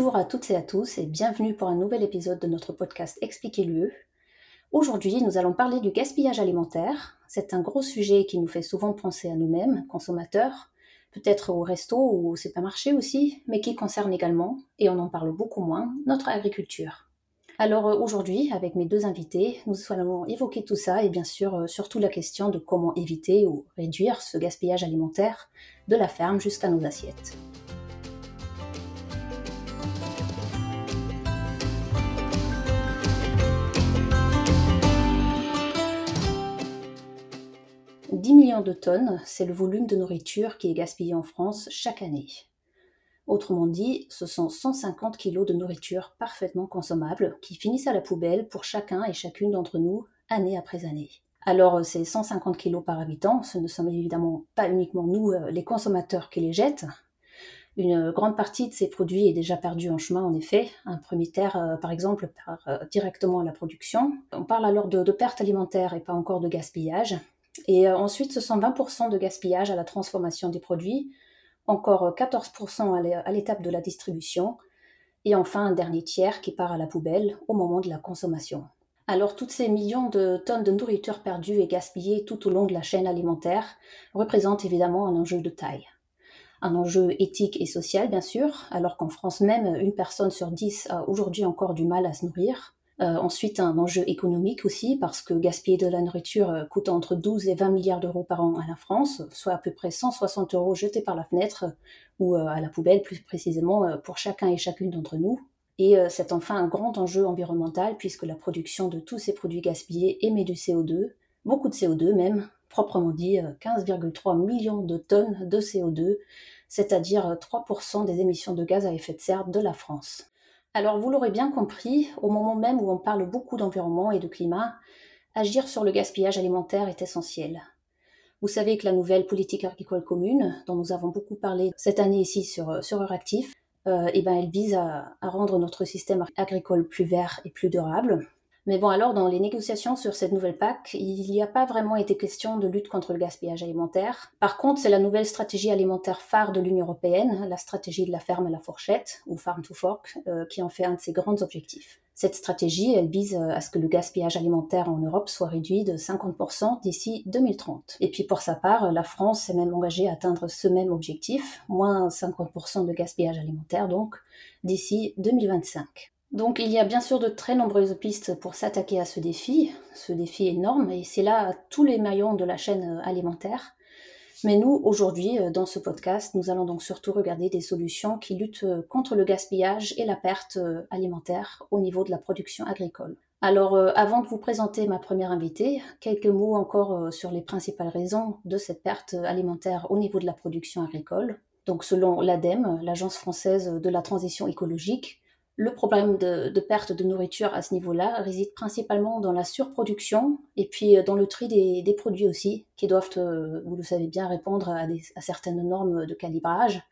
Bonjour à toutes et à tous et bienvenue pour un nouvel épisode de notre podcast Expliquez-le. Aujourd'hui, nous allons parler du gaspillage alimentaire. C'est un gros sujet qui nous fait souvent penser à nous-mêmes, consommateurs, peut-être au resto ou au supermarché aussi, mais qui concerne également, et on en parle beaucoup moins, notre agriculture. Alors euh, aujourd'hui, avec mes deux invités, nous allons évoquer tout ça et bien sûr euh, surtout la question de comment éviter ou réduire ce gaspillage alimentaire de la ferme jusqu'à nos assiettes. « 10 millions de tonnes, c'est le volume de nourriture qui est gaspillé en France chaque année. Autrement dit, ce sont 150 kg de nourriture parfaitement consommable qui finissent à la poubelle pour chacun et chacune d'entre nous, année après année. Alors, ces 150 kg par habitant, ce ne sont évidemment pas uniquement nous, euh, les consommateurs, qui les jettent. Une grande partie de ces produits est déjà perdue en chemin, en effet. Un premier terre, euh, par exemple, part euh, directement à la production. On parle alors de, de perte alimentaire et pas encore de gaspillage. Et ensuite, ce sont 20% de gaspillage à la transformation des produits, encore 14% à l'étape de la distribution, et enfin un dernier tiers qui part à la poubelle au moment de la consommation. Alors toutes ces millions de tonnes de nourriture perdues et gaspillées tout au long de la chaîne alimentaire représentent évidemment un enjeu de taille. Un enjeu éthique et social bien sûr, alors qu'en France même, une personne sur dix a aujourd'hui encore du mal à se nourrir. Euh, ensuite, un enjeu économique aussi, parce que gaspiller de la nourriture euh, coûte entre 12 et 20 milliards d'euros par an à la France, soit à peu près 160 euros jetés par la fenêtre ou euh, à la poubelle plus précisément pour chacun et chacune d'entre nous. Et c'est enfin un grand enjeu environnemental, puisque la production de tous ces produits gaspillés émet du CO2, beaucoup de CO2 même, proprement dit 15,3 millions de tonnes de CO2, c'est-à-dire 3% des émissions de gaz à effet de serre de la France. Alors vous l'aurez bien compris, au moment même où on parle beaucoup d'environnement et de climat, agir sur le gaspillage alimentaire est essentiel. Vous savez que la nouvelle politique agricole commune, dont nous avons beaucoup parlé cette année ici sur, sur Euractiv, euh, eh ben, elle vise à rendre notre système agricole plus vert et plus durable. Mais bon, alors, dans les négociations sur cette nouvelle PAC, il n'y a pas vraiment été question de lutte contre le gaspillage alimentaire. Par contre, c'est la nouvelle stratégie alimentaire phare de l'Union européenne, la stratégie de la ferme à la fourchette, ou Farm to Fork, euh, qui en fait un de ses grands objectifs. Cette stratégie, elle vise euh, à ce que le gaspillage alimentaire en Europe soit réduit de 50% d'ici 2030. Et puis pour sa part, la France s'est même engagée à atteindre ce même objectif, moins 50% de gaspillage alimentaire donc, d'ici 2025. Donc il y a bien sûr de très nombreuses pistes pour s'attaquer à ce défi, ce défi énorme, et c'est là tous les maillons de la chaîne euh, alimentaire. Mais nous, aujourd'hui, euh, dans ce podcast, nous allons donc surtout regarder des solutions qui luttent euh, contre le gaspillage et la perte alimentaire au niveau de la production agricole. Alors, avant de vous présenter ma première invitée, quelques mots encore sur les principales raisons de cette perte alimentaire au niveau de la production agricole. Donc, selon l'ADEME, l'Agence française de la transition écologique, le problème de, perte de nourriture à ce niveau-là réside principalement dans la surproduction et puis euh, dans le tri des, produits aussi, qui doivent, euh, vous le savez bien, répondre à, certaines normes de calibrage.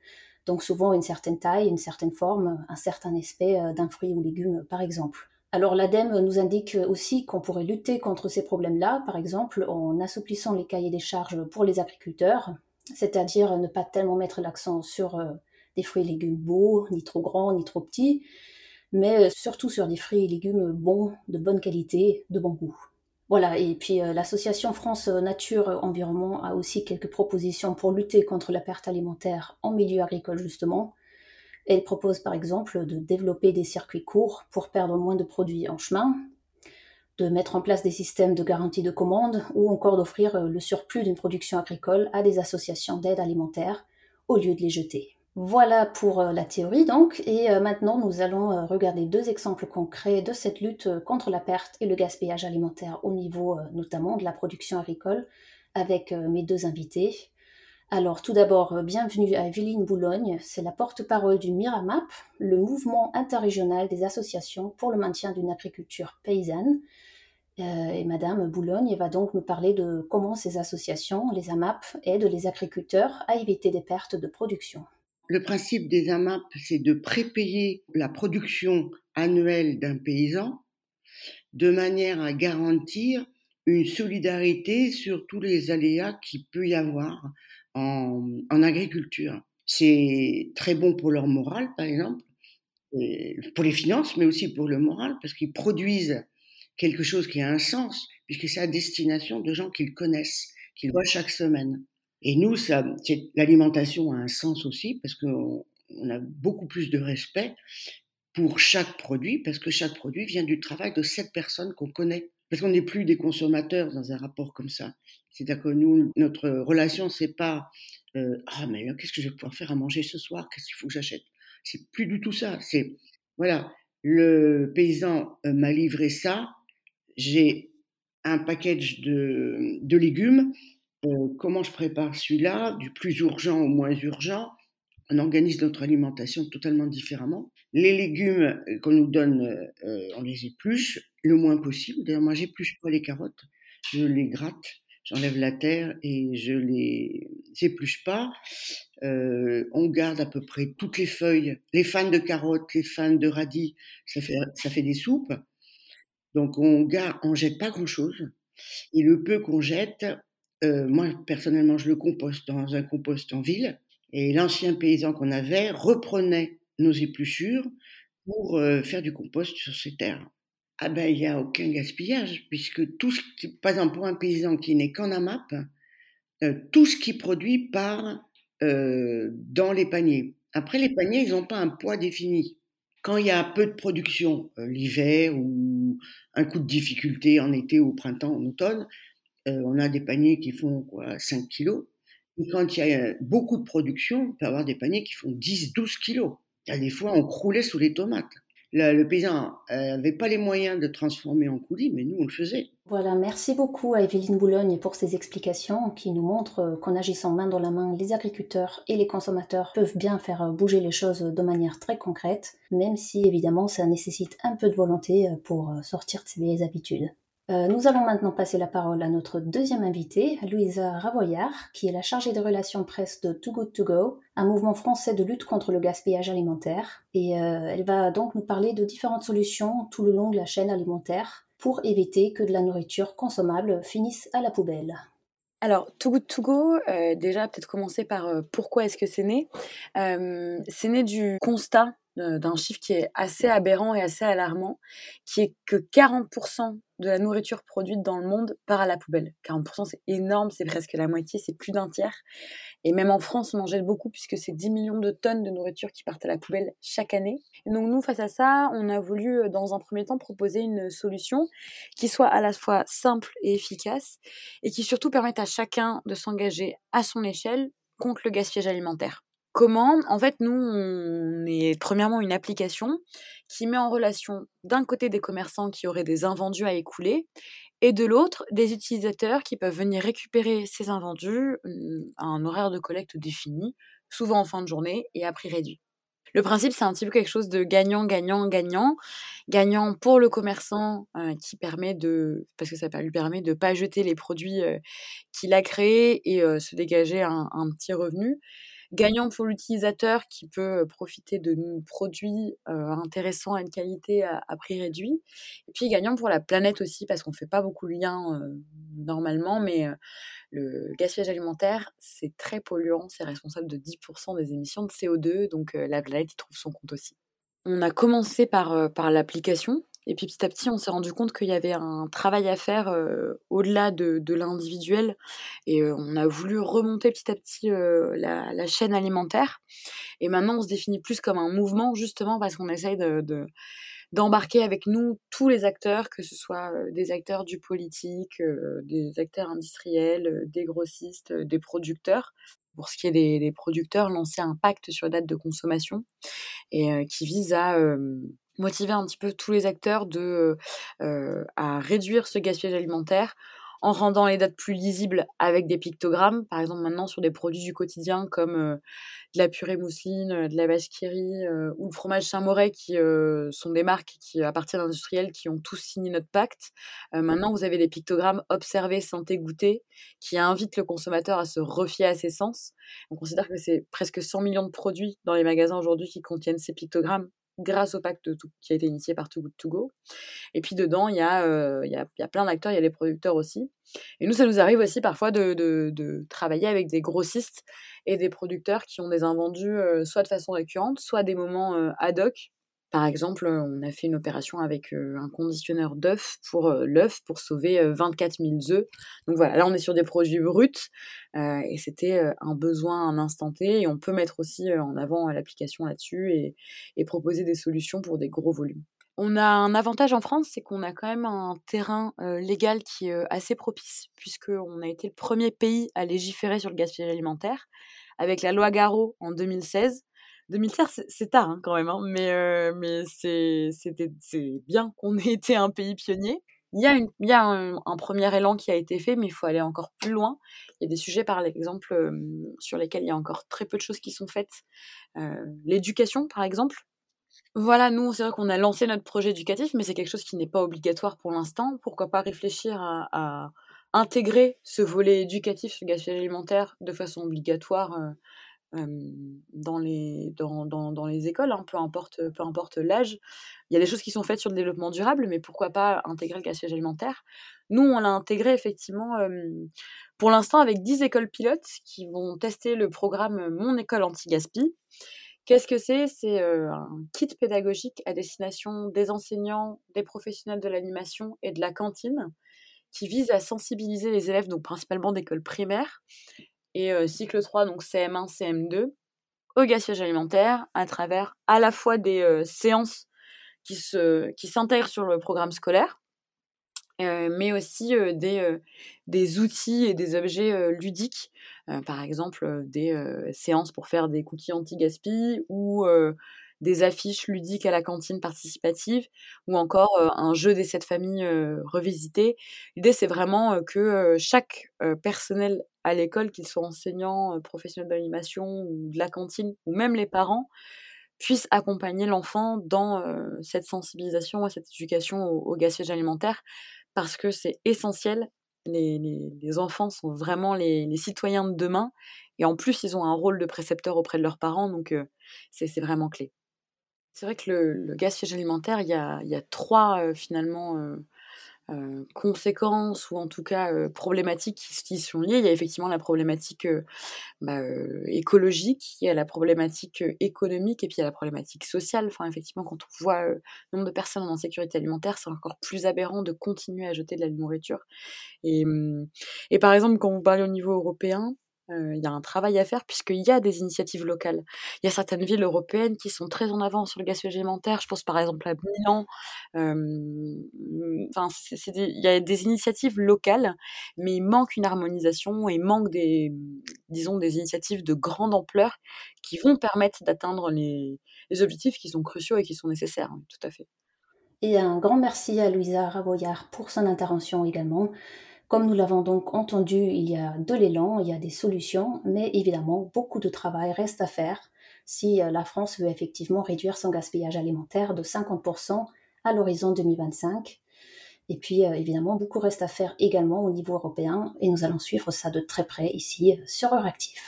Donc souvent une certaine taille, une certaine forme, un certain aspect euh, d'un fruit ou légume, par exemple. Alors l'ADEME nous indique aussi qu'on pourrait lutter contre ces problèmes-là, par exemple en assouplissant les cahiers des charges pour les agriculteurs, c'est-à-dire ne pas tellement mettre l'accent sur des fruits et légumes beaux, ni trop grands, ni trop petits, mais euh, surtout sur des fruits et légumes bons, de bonne qualité, de bon goût. Voilà, et puis euh, l'association France Nature Environnement a aussi quelques propositions pour lutter contre la perte alimentaire en milieu agricole justement. Elle propose par exemple de développer des circuits courts pour perdre moins de produits en chemin, de mettre en place des systèmes de garantie de commande ou encore d'offrir euh, le surplus d'une production agricole à des associations d'aide alimentaire au lieu de les jeter. Voilà pour euh, la théorie donc, et euh, maintenant nous allons euh, regarder deux exemples concrets de cette lutte contre la perte et le gaspillage alimentaire au niveau notamment de la production agricole avec mes deux invités. Alors tout d'abord, bienvenue à Evelyne Boulogne, c'est la porte-parole du MIRAMAP, le mouvement interrégional des associations pour le maintien d'une agriculture paysanne. et Madame Boulogne va donc nous parler de comment ces associations, les AMAP, aident les agriculteurs à éviter des pertes de production. Le principe des AMAP, c'est de prépayer la production annuelle d'un paysan de manière à garantir une solidarité sur tous les aléas qu'il peut y avoir en, agriculture. C'est très bon pour leur morale, par exemple, pour les finances, mais aussi pour le moral, parce qu'ils produisent quelque chose qui a un sens, puisque c'est à destination de gens qu'ils connaissent, qu'ils voient chaque semaine. Et nous, l'alimentation a un sens aussi, parce qu'on on a beaucoup plus de respect pour chaque produit, parce que chaque produit vient du travail de cette personne qu'on connaît. Parce qu'on n'est plus des consommateurs dans un rapport comme ça. C'est-à-dire que nous, notre relation, c'est pas euh, ah mais qu'est-ce que je vais pouvoir faire à manger ce soir? Qu'est-ce qu'il faut que j'achète? C'est plus du tout ça. C'est voilà, le paysan euh, m'a livré ça. J'ai un package de légumes. Euh, comment je prépare celui-là Du plus urgent au moins urgent. On organise notre alimentation totalement différemment. Les légumes qu'on nous donne, on les épluche le moins possible. D'ailleurs, moi, j'épluche pas les carottes. Je les gratte j'enlève la terre et je les épluche pas. Euh, on garde à peu près toutes les feuilles, les fans de carottes, les fans de radis, ça fait, ça fait des soupes. Donc on garde, on jette pas grand chose. Et le peu qu'on jette, euh, moi personnellement, je le composte dans un compost en ville. Et l'ancien paysan qu'on avait reprenait nos épluchures pour euh, faire du compost sur ces terres. Ah ben, il n'y a aucun gaspillage, puisque tout ce qui, par exemple, pour un paysan qui n'est qu'en AMAP, euh, tout ce qu'il produit part euh, dans les paniers. Après, les paniers, ils n'ont pas un poids défini. Quand il y a peu de production, euh, l'hiver ou un coup de difficulté en été, au printemps, en automne, on a des paniers qui font quoi, 5 kilos. Et quand il y a beaucoup de production, on peut avoir des paniers qui font 10, 12 kilos. Des fois, on croulait sous les tomates le, paysan n'avait pas les moyens de transformer en coulis, mais nous, on le faisait. Voilà, merci beaucoup à Evelyne Boulogne pour ces explications qui nous montrent qu'en agissant main dans la main, les agriculteurs et les consommateurs peuvent bien faire bouger les choses de manière très concrète, même si évidemment ça nécessite un peu de volonté pour sortir de ces vieilles habitudes. Euh, nous allons maintenant passer la parole à notre deuxième invitée, Louisa Ravoyard, qui est la chargée de relations presse de Too Good To Go, un mouvement français de lutte contre le gaspillage alimentaire. Et euh, elle va donc nous parler de différentes solutions tout le long de la chaîne alimentaire pour éviter que de la nourriture consommable finisse à la poubelle. Alors, Too Good To Go, euh, déjà peut-être commencer par pourquoi est-ce que c'est né? c'est né du constat d'un chiffre qui est assez aberrant et assez alarmant, qui est que 40% de la nourriture produite dans le monde part à la poubelle. 40%, c'est énorme, c'est presque la moitié, c'est plus d'un tiers. Et même en France, on en jette beaucoup puisque c'est 10 millions de tonnes de nourriture qui partent à la poubelle chaque année. Donc nous, face à ça, on a voulu, euh, dans un premier temps, proposer une solution qui soit à la fois simple et efficace et qui surtout permette à chacun de s'engager à son échelle contre le gaspillage alimentaire. Comment En fait, nous, on est premièrement une application qui met en relation d'un côté des commerçants qui auraient des invendus à écouler et de l'autre des utilisateurs qui peuvent venir récupérer ces invendus mmh, à un horaire de collecte défini, souvent en fin de journée et à prix réduit. Le principe, c'est un petit peu quelque chose de gagnant, gagnant, gagnant. Gagnant pour le commerçant euh, qui permet de, parce que ça lui permet de ne pas jeter les produits euh, qu'il a créés et euh, se dégager un, petit revenu gagnant pour l'utilisateur qui peut profiter de produits intéressants à une qualité à, prix réduit, et puis gagnant pour la planète aussi, parce qu'on ne fait pas beaucoup de liens normalement, mais le gaspillage alimentaire, c'est très polluant, c'est responsable de 10% des émissions de CO2, donc la planète y trouve son compte aussi. On a commencé par, par l'application, et puis petit à petit, on s'est rendu compte qu'il y avait un travail à faire au-delà de, l'individuel. Et on a voulu remonter petit à petit la, chaîne alimentaire. Et maintenant, on se définit plus comme un mouvement, justement, parce qu'on essaye de, d'embarquer avec nous tous les acteurs, que ce soit des acteurs du politique, des acteurs industriels, des grossistes, des producteurs. Pour ce qui est des, des producteurs, lancer un pacte sur date de consommation et qui vise à motiver un petit peu tous les acteurs de, à réduire ce gaspillage alimentaire en rendant les dates plus lisibles avec des pictogrammes. Par exemple, maintenant, sur des produits du quotidien comme de la purée mousseline, de la vache ou le fromage Saint-Moret, qui sont des marques qui appartiennent d'industriels qui ont tous signé notre pacte. maintenant, vous avez des pictogrammes observer, santé, goûter, qui invitent le consommateur à se refier à ses sens. On considère que c'est presque 100 millions de produits dans les magasins aujourd'hui qui contiennent ces pictogrammes grâce au pacte qui a été initié par Too To Go. Et puis dedans, il y, a, euh, il, y a, il y a plein d'acteurs, il y a des producteurs aussi. Et nous, ça nous arrive aussi parfois de, de, travailler avec des grossistes et des producteurs qui ont des invendus euh, soit de façon récurrente, soit des moments euh, ad hoc. Par exemple, on a fait une opération avec un conditionneur d'œufs pour l'œuf pour sauver 24 000 œufs. Donc voilà, là on est sur des produits bruts et c'était un besoin un instant T et on peut mettre aussi en avant l'application là-dessus et, et proposer des solutions pour des gros volumes. On a un avantage en France, c'est qu'on a quand même un terrain légal qui est assez propice, puisqu'on a été le premier pays à légiférer sur le gaspillage alimentaire, avec la loi Garot en 2016. 2016, c'est tard hein, quand même, hein, mais, mais c'est bien qu'on ait été un pays pionnier. Il y a, un, premier élan qui a été fait, mais il faut aller encore plus loin. Il y a des sujets, par exemple, sur lesquels il y a encore très peu de choses qui sont faites. L'éducation, par exemple, voilà, nous, c'est vrai qu'on a lancé notre projet éducatif, mais c'est quelque chose qui n'est pas obligatoire pour l'instant. Pourquoi pas réfléchir à, intégrer ce volet éducatif sur le gaspillage alimentaire de façon obligatoire dans, les, dans, les écoles, hein, peu importe, peu importe l'âge. Il y a des choses qui sont faites sur le développement durable, mais pourquoi pas intégrer le gaspillage alimentaire? Nous, on l'a intégré effectivement pour l'instant avec 10 écoles pilotes qui vont tester le programme Mon école anti-gaspi Qu'est-ce que c'est? C'est un kit pédagogique à destination des enseignants, des professionnels de l'animation et de la cantine qui vise à sensibiliser les élèves, donc principalement d'école primaire et cycle 3, donc CM1, CM2, au gaspillage alimentaire à travers à la fois des séances qui s'intègrent qui sur le programme scolaire, mais aussi des, des outils et des objets ludiques par exemple des séances pour faire des cookies anti-gaspi ou des affiches ludiques à la cantine participative ou encore un jeu des sept familles revisité. L'idée, c'est vraiment que chaque personnel à l'école, qu'il soit enseignant, professionnel d'animation ou de la cantine, ou même les parents, puisse accompagner l'enfant dans cette sensibilisation et cette éducation au, gaspillage alimentaire parce que c'est essentiel les, enfants sont vraiment les, citoyens de demain. Et en plus, ils ont un rôle de précepteur auprès de leurs parents, donc c'est vraiment clé. C'est vrai que le, gaspillage alimentaire, il y a, trois finalement euh, conséquences ou en tout cas euh, problématiques qui, sont liées. Il y a effectivement la problématique euh, bah, écologique, il y a la problématique économique et puis il y a la problématique sociale. Enfin, effectivement, quand on voit le nombre de personnes en sécurité alimentaire, c'est encore plus aberrant de continuer à jeter de la nourriture. Et, hum, et par exemple, quand on parle au niveau européen, il y a un travail à faire puisqu'il y a des initiatives locales. Il y a certaines villes européennes qui sont très en avance sur le gaspillage alimentaire. Je pense par exemple à Milan. Il y a des initiatives locales, mais il manque une harmonisation et il manque des, disons, des initiatives de grande ampleur qui vont permettre d'atteindre les, les objectifs qui sont cruciaux et qui sont nécessaires. Tout à fait. Et un grand merci à Louisa Raboyard pour son intervention également. Comme nous l'avons donc entendu, il y a de l'élan, il y a des solutions, mais évidemment, beaucoup de travail reste à faire si euh, la France veut effectivement réduire son gaspillage alimentaire de 50% à l'horizon 2025. Et puis, euh, évidemment, beaucoup reste à faire également au niveau européen, et nous allons suivre ça de très près ici euh, sur Euractiv.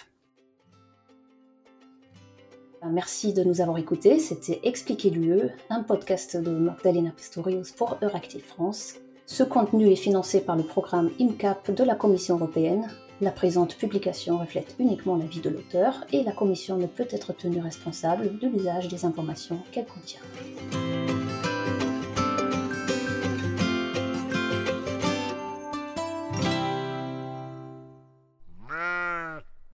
Merci de nous avoir écoutés. C'était Expliquer l'UE, un podcast de Magdalena Pistorius pour Euractiv France. Ce contenu est financé par le programme IMCAP de la Commission européenne. La présente publication reflète uniquement l'avis de l'auteur et la Commission ne peut être tenue responsable de l'usage des informations qu'elle contient.